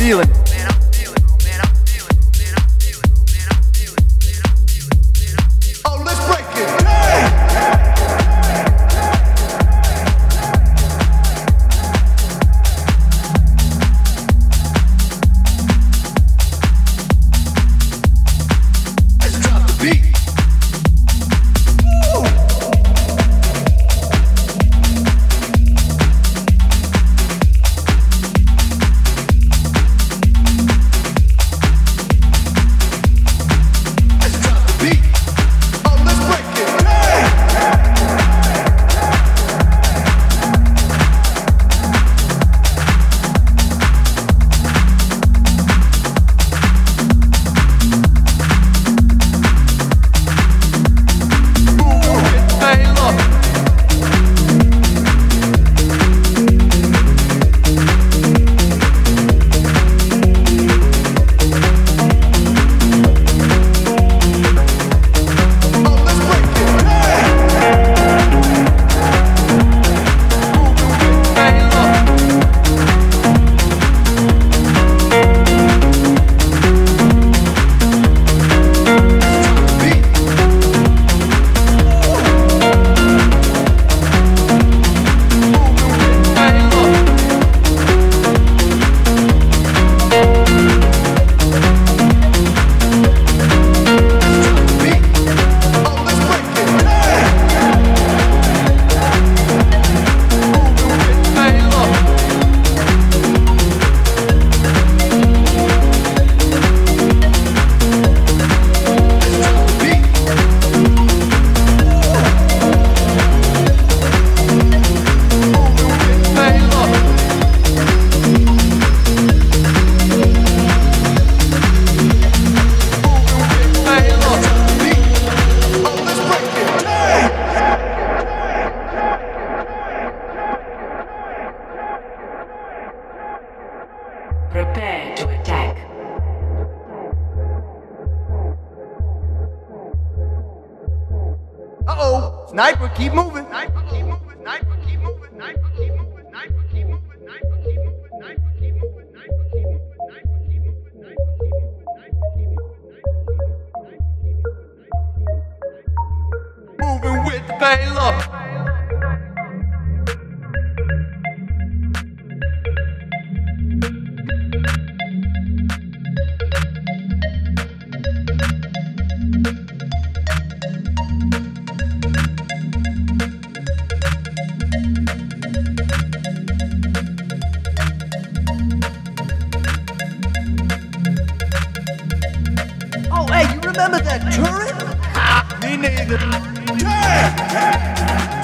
feeling. Prepare to. Uh oh, sniper, keep moving. Moving. With the. Remember that turret? Me neither. Turret!